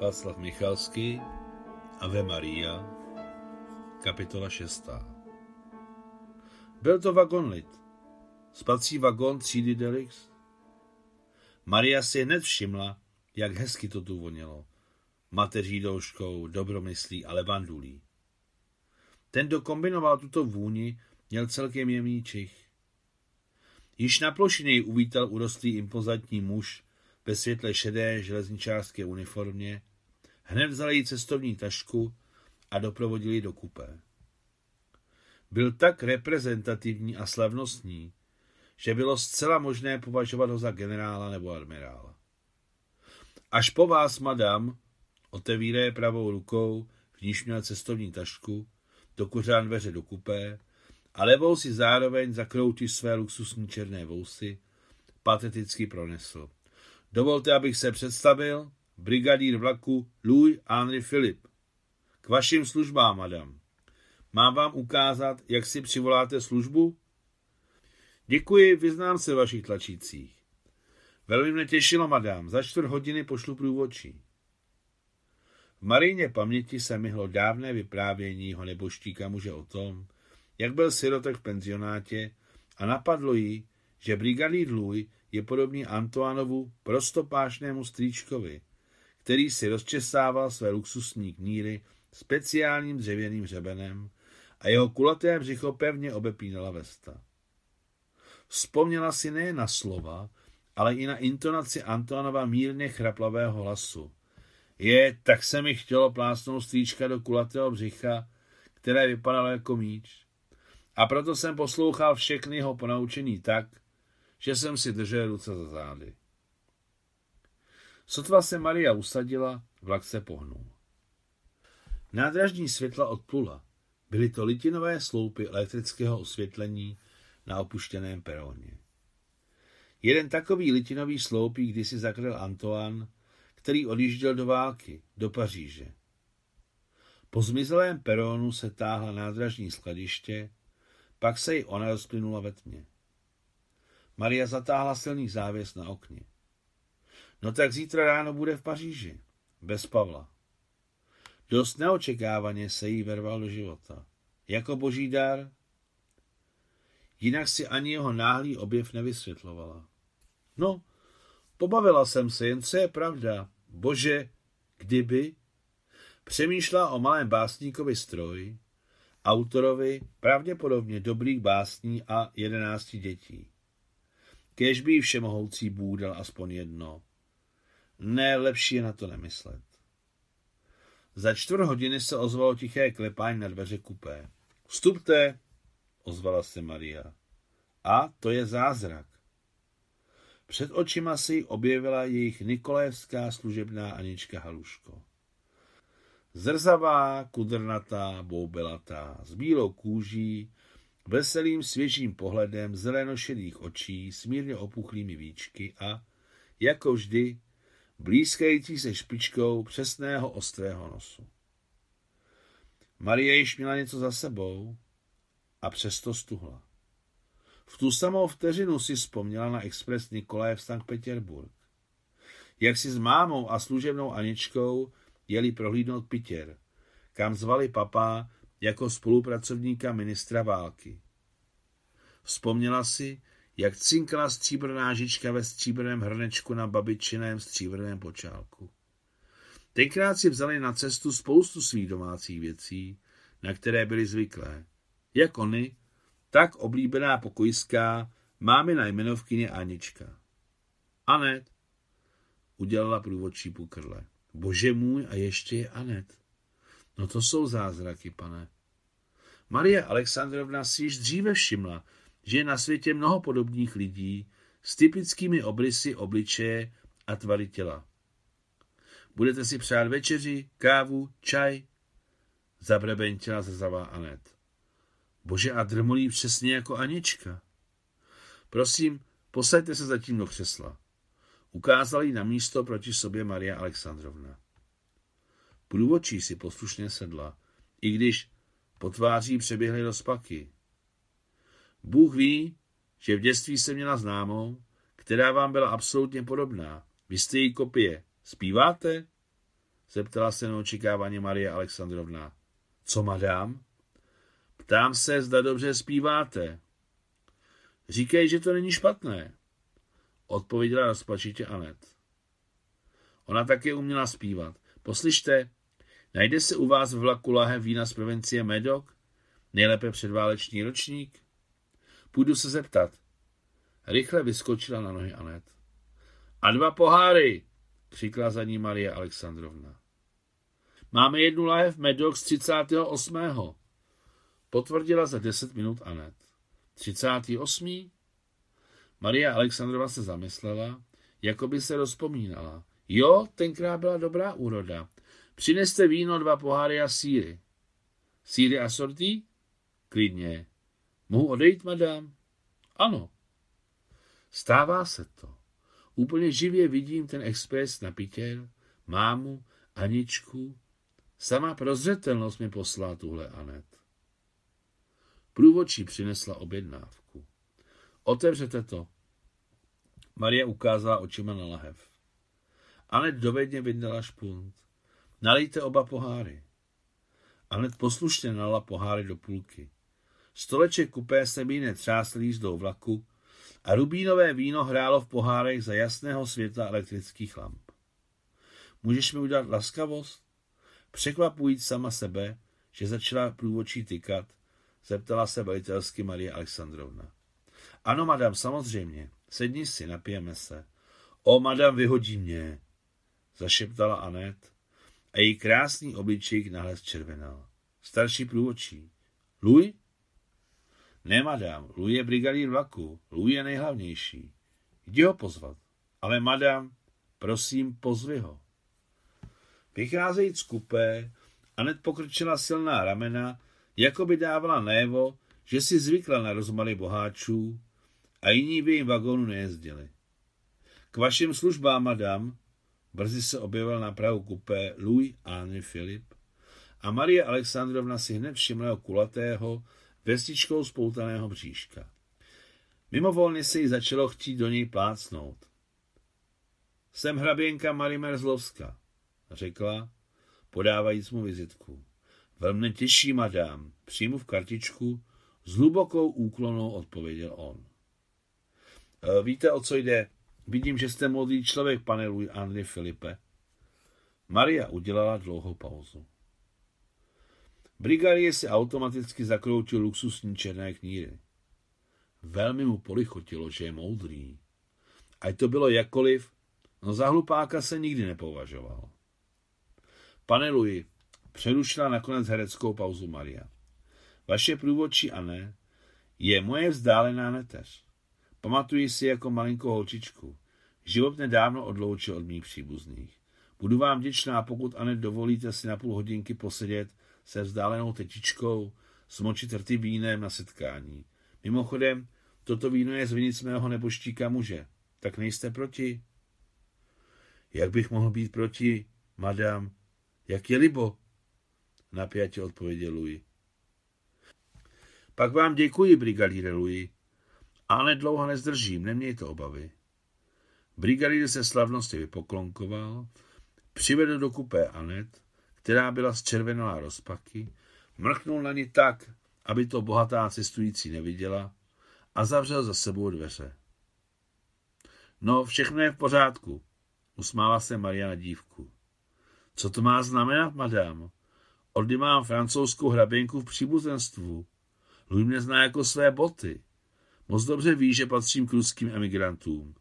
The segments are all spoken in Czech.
Václav Michalský, Ave Maria, kapitola 6. Byl to vagon lid. Spací vagon třídy Delix. Maria si hned všimla, jak hezky to tu vonělo. Mateří douškou, dobromyslí a levandulí. Ten, kdo kombinoval tuto vůni, měl celkem jemný čich. Již na plošině uvítal urostlý impozantní muž ve světle šedé železničářské uniformě, hned vzal jí cestovní tašku a doprovodil ji do kupé. Byl tak reprezentativní a slavnostní, že bylo zcela možné považovat ho za generála nebo admirála. Až po vás, madam, otevíraje pravou rukou, v níž měl cestovní tašku, dokuřán dveře do kupé a levou si zároveň zakroutí své luxusní černé vousy, pateticky pronesl. Dovolte, abych se představil, brigadír vlaku Louis Henry Philip. K vašim službám, madam. Mám vám ukázat, jak si přivoláte službu? Děkuji, vyznám se vašich tlačících. Velmi mne těšilo, madam. Za čtvrt hodiny pošlu průvodčí. V Maríně paměti se myhlo dávné vyprávění jeho neboštíka muže o tom, jak byl sirotek v penzionátě a napadlo jí, že brigadír Louis je podobný Antoanovu prostopášnému strýčkovi, který si rozčesával své luxusní kníry speciálním dřevěným řebenem a jeho kulaté břicho pevně obepínala vesta. Vzpomněla si nejen na slova, ale i na intonaci Antoanova mírně chraplavého hlasu. Je, tak se mi chtělo plásnout strýčka do kulatého břicha, které vypadalo jako míč. A proto jsem poslouchal všechny jeho ponaučení tak, že jsem si držel ruce za zády. Sotva se Maria usadila, vlak se pohnul. Nádražní světla odplula. Byly to litinové sloupy elektrického osvětlení na opuštěném peroně. Jeden takový litinový sloupí kdysi zakryl Antoine, který odjížděl do války, do Paříže. Po zmizelém peronu se táhla nádražní skladiště, pak se jí ona rozplynula ve tmě. Maria zatáhla silný závěs na okně. No tak zítra ráno bude v Paříži, bez Pavla. Dost neočekávaně se jí verval do života. Jako boží dar. Jinak si ani jeho náhlý objev nevysvětlovala. No, pobavila jsem se, jen co je pravda. Bože, kdyby? Přemýšlela o malém básníkovi stroj, autorovi pravděpodobně dobrých básní a jedenácti dětí. Kéž by všemohoucí Bůh dal aspoň jedno. Ne, lepší je na to nemyslet. Za čtvrt hodiny se ozvalo tiché klepání na dveře kupé. Vstupte, ozvala se Maria. A to je zázrak. Před očima si objevila jejich Nikolajevská služebná Anička Haluško. Zrzavá, kudrnatá, boubelatá, s bílou kůží, veselým svěžím pohledem zelenošedých očí, smírně opuchlými víčky a, jako vždy, blízkající se špičkou přesného ostrého nosu. Marie již měla něco za sebou a přesto stuhla. V tu samou vteřinu si vzpomněla na expres Nikolaje v Sankt Petersburg. Jak si s mámou a služebnou Aničkou jeli prohlídnout Pitěr, kam zvali papá jako spolupracovníka ministra války. Vzpomněla si, jak cinkala stříbrná žička ve stříbrném hrnečku na babičiném stříbrném počálku. Tenkrát si vzali na cestu spoustu svých domácích věcí, na které byli zvyklé. Jak oni, tak oblíbená pokojská mámina jmenovkyně Anička. Anet, udělala průvodčí pukrle. Bože můj, a ještě je Anet. No to jsou zázraky, pane. Marie Alexandrovna si již dříve všimla, že je na světě mnoho podobných lidí s typickými obrysy obličeje a tvary těla. Budete si přát večeři, kávu, čaj? Zabrebentěla zrzavá Anet. Bože, a drmolí přesně jako Anička. Prosím, posaďte se zatím do křesla. Ukázal jí na místo proti sobě Maria Alexandrovna. Průvodčí si poslušně sedla, i když po tváří přeběhly rozpaky. Bůh ví, že v dětství jsem měla známou, která vám byla absolutně podobná. Vy jste její kopie. Zpíváte? zeptala se neočekávaně Marie Alexandrovna. Co, madám? Ptám se, zda dobře zpíváte. Říkej, že to není špatné, odpověděla rozpačitě Anet. Ona také uměla zpívat. Poslyšte, najde se u vás v vlaku lahev vína z provincie Medok? Nejlépe předváleční ročník? Půjdu se zeptat. Rychle vyskočila na nohy Anet. A dva poháry, křikla za ní Marie Alexandrovna. Máme jednu lahev Medok z 38. Potvrdila za deset minut Anet. 38. Maria Alexandrova se zamyslela, jako by se rozpomínala. Jo, tenkrát byla dobrá úroda. Přineste víno, dva poháry a síry. Síry a sorty? Klidně. Mohu odejít, madám? Ano. Stává se to. Úplně živě vidím ten expres na pitěr, mámu, Aničku. Sama prozřetelnost mi poslala tuhle Anet. Průvodčí přinesla objednávku. Otevřete to. Maria ukázala očima na lahev. Anet dovedně vydala špunt. Nalejte oba poháry. Anet poslušně nala poháry do půlky. Stoleček kupé se míne třásl jízdou vlaku a rubínové víno hrálo v pohárech za jasného světla elektrických lamp. Můžeš mi udělat laskavost? Překvapujíc sama sebe, že začala průvočí tykat, zeptala se velitelsky Marie Alexandrovna. Ano, madam, samozřejmě. Sedni si, napijeme se. O, madam, vyhodí mě, zašeptala Anet a její krásný obličejk nahled červenal. Starší průvočí. Louis? Ne, madam, Louis je brigadír vlaku. Louis je nejhlavnější. Jdi ho pozvat. Ale, madam, prosím, pozvi ho. Vycházejíc z kupé, Anet pokrčila silná ramena, jako by dávala najevo, že si zvykla na rozmaly boháčů a jiní by jim vagónu nejezdili. K vašim službám, madam, brzy se objevil na prahu kupé Louis Henri Filip a Marie Alexandrovna si hned všimla jeho kulatého, vestičkou spoutaného bříška. Mimovolně se jí začalo chtít do něj plácnout. Jsem hraběnka Marie Merzlovska, řekla, podávajíc mu vizitku. Velmi těžší, madám, přijmu v kartičku, s hlubokou úklonou odpověděl on. E, víte, o co jde? Vidím, že jste mladý člověk, pane Louis Henri Filipe. Maria udělala dlouhou pauzu. Brigadier si automaticky zakroutil luxusní černé kníry. Velmi mu polichotilo, že je moudrý. Ať to bylo jakkoliv, no za hlupáka se nikdy nepovažoval. Pane Louis, přerušila nakonec hereckou pauzu Maria. Vaše průvodčí Anne je moje vzdálená neteř. Pamatuji si jako malinkou holčičku. Život nedávno odloučil od mých příbuzných. Budu vám vděčná, pokud Anet dovolíte si na půl hodinky posedět se vzdálenou tetičkou, smočit rty vínem na setkání. Mimochodem, toto víno je z vinic mého neboštíka muže. Tak nejste proti? Jak bych mohl být proti, madam? Jak je libo? Napjatě odpověděl Louis. Pak vám děkuji, brigadíre Louis. Ale dlouho nezdržím, nemějte obavy. Brigadír se slavnosti vypoklonkoval, přivedl do kupé Anet, která byla zčervenalá rozpaky, mrknul na ní tak, aby to bohatá cestující neviděla a zavřel za sebou dveře. No, všechno je v pořádku, usmála se Maria na dívku. Co to má znamenat, madám? Oddy mám francouzskou hraběnku v příbuzenstvu. Louis mě zná jako své boty. Moc dobře ví, že patřím k ruským emigrantům.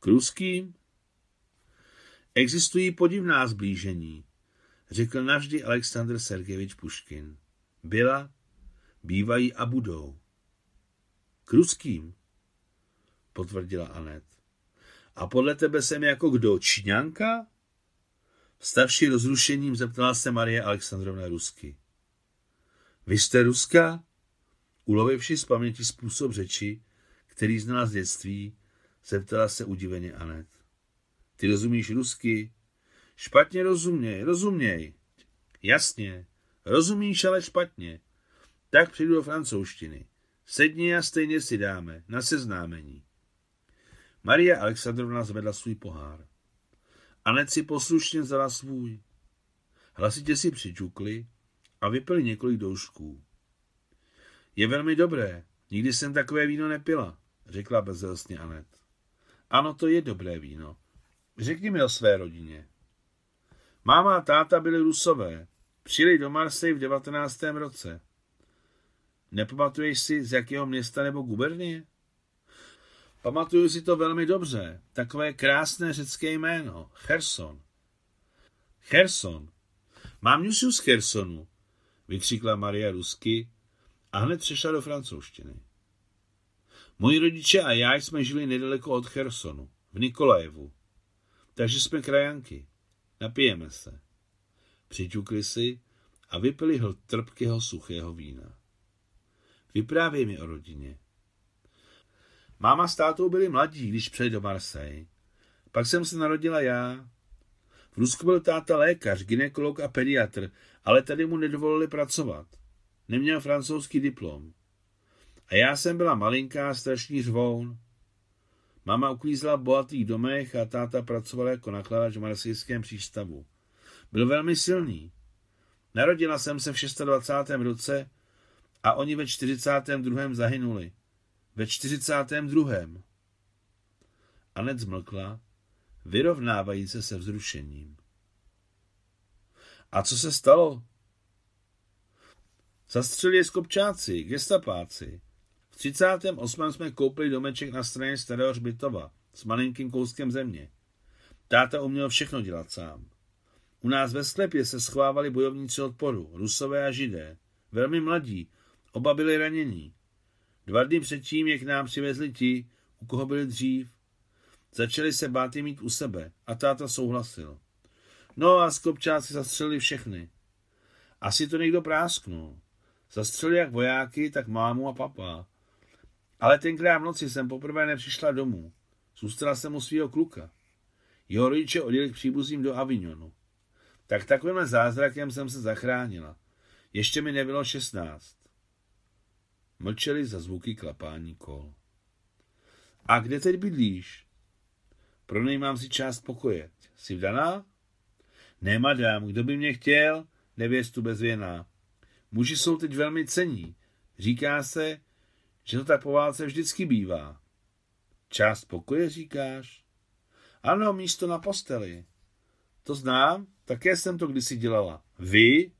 K ruským? Existují podivná zblížení, řekl navždy Aleksandr Sergejevič Puškin. Byla, bývají a budou. K ruským, potvrdila Anet. A podle tebe jsem jako kdo, Číňanka? Stavší rozrušením zeptala se Marie Alexandrovna rusky. Vy jste Ruska? Ulovivši z paměti způsob řeči, který znala z dětství, zeptala se udiveně Anet. Ty rozumíš rusky? Špatně rozuměj, rozuměj. Jasně, rozumíš, ale špatně. Tak přijdu do francouzštiny. Sedni a stejně si dáme, na seznámení. Maria Alexandrovna zvedla svůj pohár. Anet si poslušně vzala svůj. Hlasitě si přičukli a vypili několik doušků. Je velmi dobré, nikdy jsem takové víno nepila, řekla bezelstně Anet. Ano, to je dobré víno. Řekni mi o své rodině. Máma a táta byli rusové. Přijeli do Marseille v 19. roce. Nepamatuješ si, z jakého města nebo gubernie? Pamatuju si to velmi dobře. Takové krásné řecké jméno. Cherson. Cherson. Mám ňusu z Chersonu, vykřikla Maria rusky a hned přešla do francouzštiny. Moji rodiče a já jsme žili nedaleko od Chersonu, v Nikolajevu. Takže jsme krajanky. Napijeme se. Přiťukli si a vypili hl trpkého suchého vína. Vyprávěj mi o rodině. Máma s tátou byli mladí, když přijeli do Marseille. Pak jsem se narodila já. V Rusku byl táta lékař, ginekolog a pediatr, ale tady mu nedovolili pracovat. Neměl francouzský diplom. A já jsem byla malinká, strašný řvoun. Mama uklízela v bohatých domech a táta pracoval jako nakladač v marsijském přístavu. Byl velmi silný. Narodila jsem se v 26. roce a oni ve 42. zahynuli. Ve 42. Anet zmlkla, vyrovnávající se vzrušením. A co se stalo? Zastřelili je skopčáci, gestapáci. V 38. jsme koupili domeček na straně starého hřbitova s malinkým kouskem země. Táta uměl všechno dělat sám. U nás ve sklepě se schovávali bojovníci odporu, rusové a židé. Velmi mladí, oba byli ranění. Dva dny předtím, jak nám přivezli ti, u koho byli dřív, začali se bát mít u sebe a táta souhlasil. No a skopčáci zastřelili všechny. Asi to někdo prásknul. Zastřelili jak vojáky, tak mámu a papa. Ale tenkrát v noci jsem poprvé nepřišla domů. Zůstala jsem u svého kluka. Jeho rodiče odjeli k příbuzím do Avignonu. Tak takovým zázrakem jsem se zachránila. Ještě mi nebylo šestnáct. Mlčeli za zvuky klapání kol. A kde teď bydlíš? Pronejmám si část pokoje. Jsi vdaná? Ne, madám, kdo by mě chtěl? Nevěstu bezvěná. Muži jsou teď velmi cení. Říká se, že to tak po válce vždycky bývá. Část pokoje, říkáš? Ano, místo na posteli. To znám, také jsem to kdysi dělala. Vy?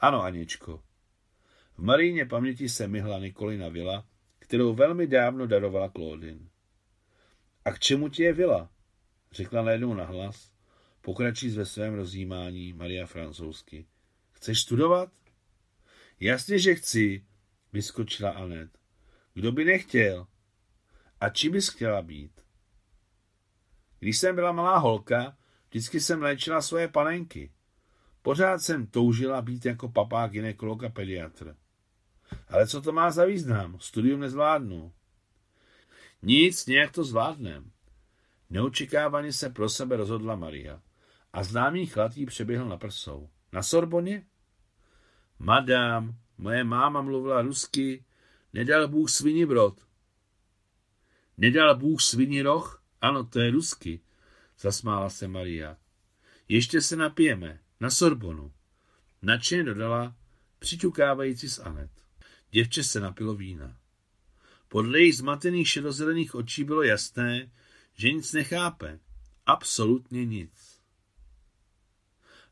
Ano, Aničko. V Maríně paměti se myhla Nikolina vila, kterou velmi dávno darovala Claudine. A k čemu ti je vila? Řekla najednou nahlas, pokračí ve svém rozjímání Maria francouzsky. Chceš studovat? Jasně, že chci, vyskočila Anet. Kdo by nechtěl? A či bys chtěla být? Když jsem byla malá holka, vždycky jsem léčila svoje panenky. Pořád jsem toužila být jako papá ginekolog a pediatr. Ale co to má za význam? Studium nezvládnu. Nic, nějak to zvládnem. Neočekávaně se pro sebe rozhodla Maria a známý chlad jí přeběhl na prsou. Na Sorboně? Madám, moje máma mluvila rusky, nedal Bůh svini brod. Nedal Bůh svini roh? Ano, to je rusky, zasmála se Maria. Ještě se napijeme, na Sorbonu. Nadšeně dodala, přiťukávající z Anet. Děvče se napilo vína. Podle jejich zmatených šedozelených očí bylo jasné, že nic nechápe. Absolutně nic.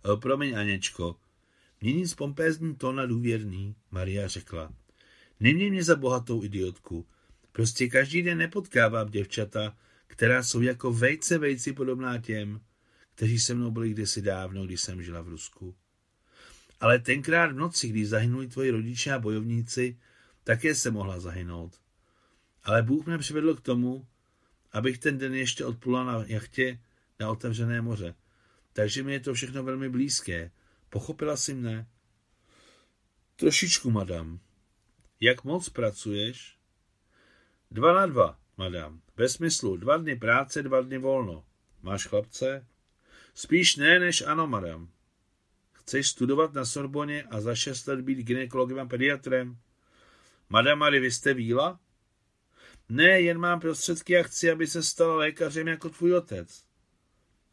O, promiň, Aněčko, mění z pompézní tón na důvěrný, Maria řekla. Neměj mě za bohatou idiotku. Prostě každý den nepotkávám děvčata, která jsou jako vejce vejci podobná těm, kteří se mnou byli kdysi dávno, když jsem žila v Rusku. Ale tenkrát v noci, když zahynuli tvoji rodiče a bojovníci, také se mohla zahynout. Ale Bůh mě přivedl k tomu, abych ten den ještě odplula na jachtě na otevřené moře. Takže mi je to všechno velmi blízké. Pochopila si mne? Trošičku, madam. Jak moc pracuješ? Dva na dva, madam. Ve smyslu dva dny práce, dva dny volno. Máš chlapce? Spíš ne, než ano, madam. Chceš studovat na Sorboně a za šest let být ginekologem a pediatrem? Madam Marie, vy jste víla? Ne, jen mám prostředky a chci, aby se stala lékařem jako tvůj otec.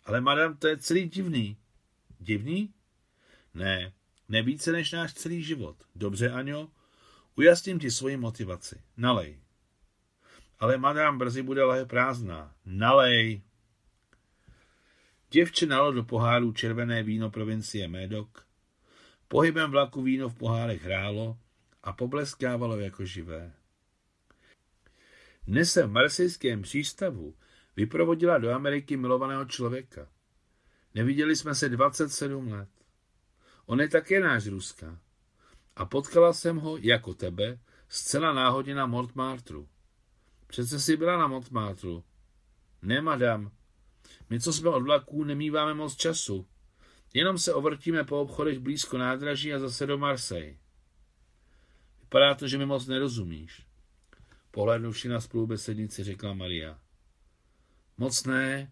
Ale madam, to je celý divný. Divný? Ne, ne více než náš celý život. Dobře, Aňo, ujasním ti svoji motivaci. Nalej. Ale madam brzy bude lehe prázdná. Nalej. Děvče nalo do poháru červené víno provincie Médok. Pohybem vlaku víno v pohárech hrálo a pobleskávalo jako živé. Dnes se v marsejském přístavu vyprovodila do Ameriky milovaného člověka. Neviděli jsme se 27 let. On je také náš Ruska. A potkala jsem ho, jako tebe, zcela náhodně na Montmartru. Přece jsi byla na Montmartru. Ne, madam. My, co jsme od vlaků, nemýváme moc času. Jenom se ovrtíme po obchodech blízko nádraží a zase do Marseille. Vypadá to, že mi moc nerozumíš. Pohlednuvši na spolubesednici, řekla Maria. Moc ne,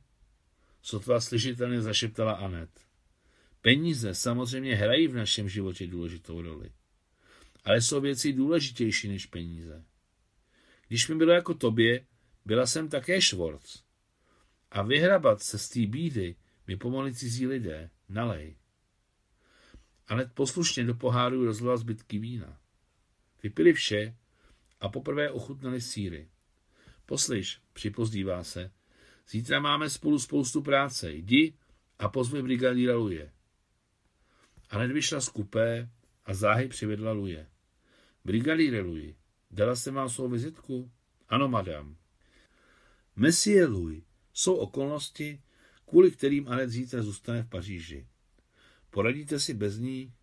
sotva slyšitelně zašeptala Anet. Peníze samozřejmě hrají v našem životě důležitou roli. Ale jsou věci důležitější než peníze. Když mi bylo jako tobě, byla jsem také švorc. A vyhrabat se z té bídy mi pomohli cizí lidé. Nalej. Anet poslušně do poháru rozlila zbytky vína. Vypili vše a poprvé ochutnali síry. Poslyš, připozdívá se, zítra máme spolu spoustu práce. Jdi a pozvi brigadíra Luje. Anet vyšla z kupé a záhy přivedla Luje. Brigadíre Louis, dala jsem vám svou vizitku? Ano, madam. Monsieur Louis, jsou okolnosti, kvůli kterým Anet zítra zůstane v Paříži. Poradíte si bez ní?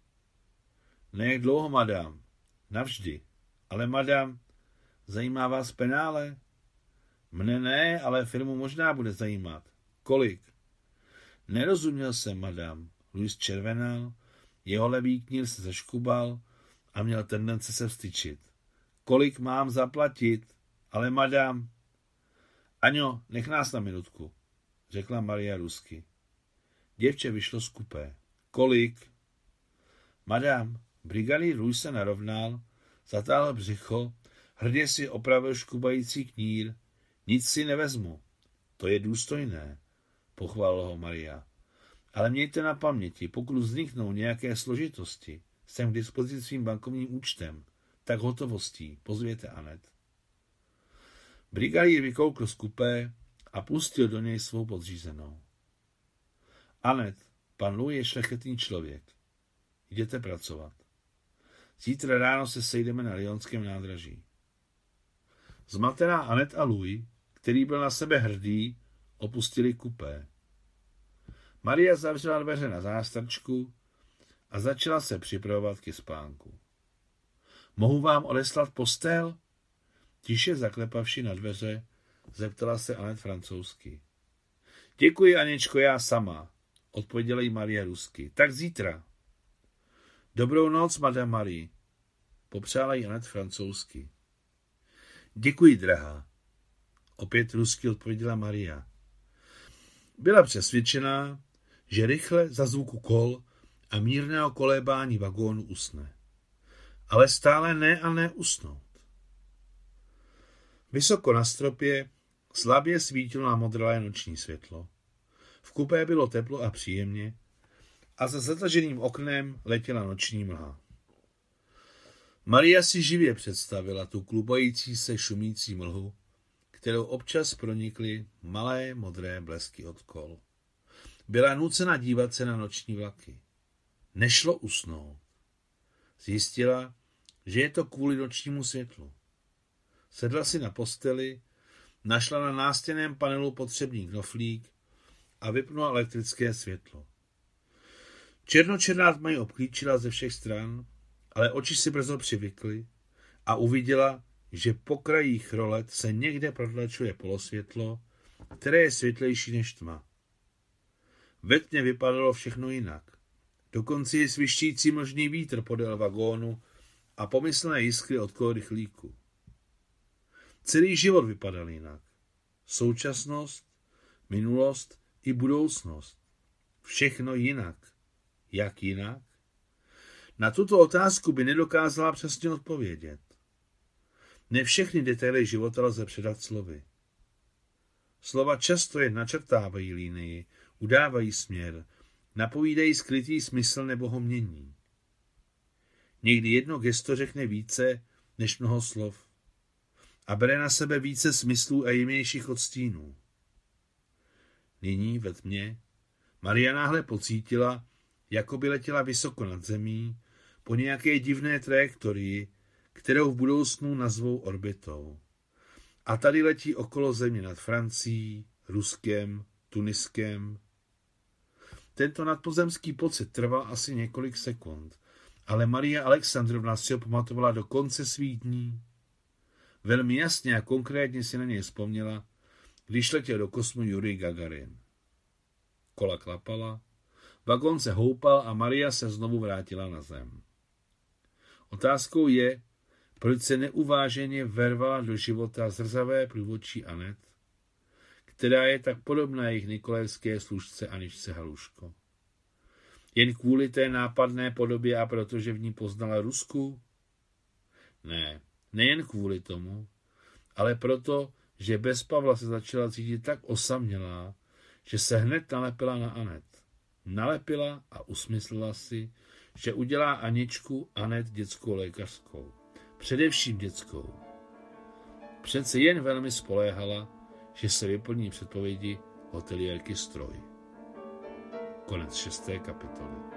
Ne jak dlouho, madam. Navždy. Ale, madam, zajímá vás penále? Mne ne, ale firmu možná bude zajímat. Kolik? Nerozuměl jsem, madam. Louis červenal, jeho levý knír se zaškubal a měl tendence se vstyčit. Kolik mám zaplatit? Ale madam... Aňo, nech nás na minutku, řekla Maria rusky. Děvče vyšlo z kupé. Kolik? Madam, brigadír Růj se narovnal, zatáhl břicho, hrdě si opravil škubající knír. Nic si nevezmu. To je důstojné, pochválila ho Maria. Ale mějte na paměti, pokud vzniknou nějaké složitosti, jsem k dispozici svým bankovním účtem, tak hotovostí. Pozvěte Anet. Brigadír vykoukl z kupé a pustil do něj svou podřízenou. Anet, pan Lou je šlechetný člověk. Jděte pracovat. Zítra ráno se sejdeme na Lyonském nádraží. Zmatená Anet a Louis, který byl na sebe hrdý, opustili kupé. Maria zavřela dveře na zástrčku a začala se připravovat ke spánku. Mohu vám odeslat postel? Tiše zaklepavši na dveře, zeptala se Anet francouzsky. Děkuji, Aničko, já sama, odpověděla jí Maria rusky. Tak zítra. Dobrou noc, madame Marie, popřála jí Anet francouzsky. Děkuji, drahá, opět rusky odpověděla Maria. Byla přesvědčená, že rychle za zvuku kol a mírného kolébání vagónu usne. Ale stále ne a ne usnout. Vysoko na stropě slabě svítilo na modré noční světlo. V kupé bylo teplo a příjemně a za zataženým oknem letěla noční mlha. Maria si živě představila tu klubající se šumící mlhu, kterou občas pronikly malé modré blesky od kol. Byla nucena dívat se na noční vlaky. Nešlo usnout. Zjistila, že je to kvůli nočnímu světlu. Sedla si na posteli, našla na nástěném panelu potřebný knoflík a vypnula elektrické světlo. Černočerná tma ji obklíčila ze všech stran, ale oči si brzo přivykly a uviděla, že po krajích rolet se někde protlačuje polosvětlo, které je světlejší než tma. Ve tmě vypadalo všechno jinak. Dokonce je svištící možný vítr podél vagónu a pomyslné jiskry od rychlíku. Celý život vypadal jinak. Současnost, minulost i budoucnost. Všechno jinak. Jak jinak? Na tuto otázku by nedokázala přesně odpovědět. Ne všechny detaily života lze předat slovy. Slova často jen načrtávají línii, udávají směr, napovídají skrytý smysl nebo ho mění. Někdy jedno gesto řekne více než mnoho slov a bere na sebe více smyslů a jemnějších odstínů. Nyní ve tmě Maria náhle pocítila, jako by letěla vysoko nad zemí po nějaké divné trajektorii, kterou v budoucnu nazvou orbitou. A tady letí okolo země nad Francií, Ruskem, Tuniskem. Tento nadpozemský pocit trval asi několik sekund, ale Maria Alexandrovna si ho pamatovala do konce svých dní. Velmi jasně a konkrétně si na něj vzpomněla, když letěl do kosmu Yuri Gagarin. Kola klapala, vagón se houpal a Maria se znovu vrátila na zem. Otázkou je, proč se neuváženě vervala do života zrzavé průvodčí Anet, která je tak podobná jejich nikolajské služce Aničce Haluško. Jen kvůli té nápadné podobě a protože v ní poznala Rusku? Ne, nejen kvůli tomu, ale proto, že bez Pavla se začala cítit tak osamělá, že se hned nalepila na Anet. Nalepila a usmyslela si, že udělá Aničku Anet dětskou lékařskou. Především dětskou. Přece jen velmi spoléhala, že se vyplní předpovědi hotelierky stroj. Konec šesté kapitoly.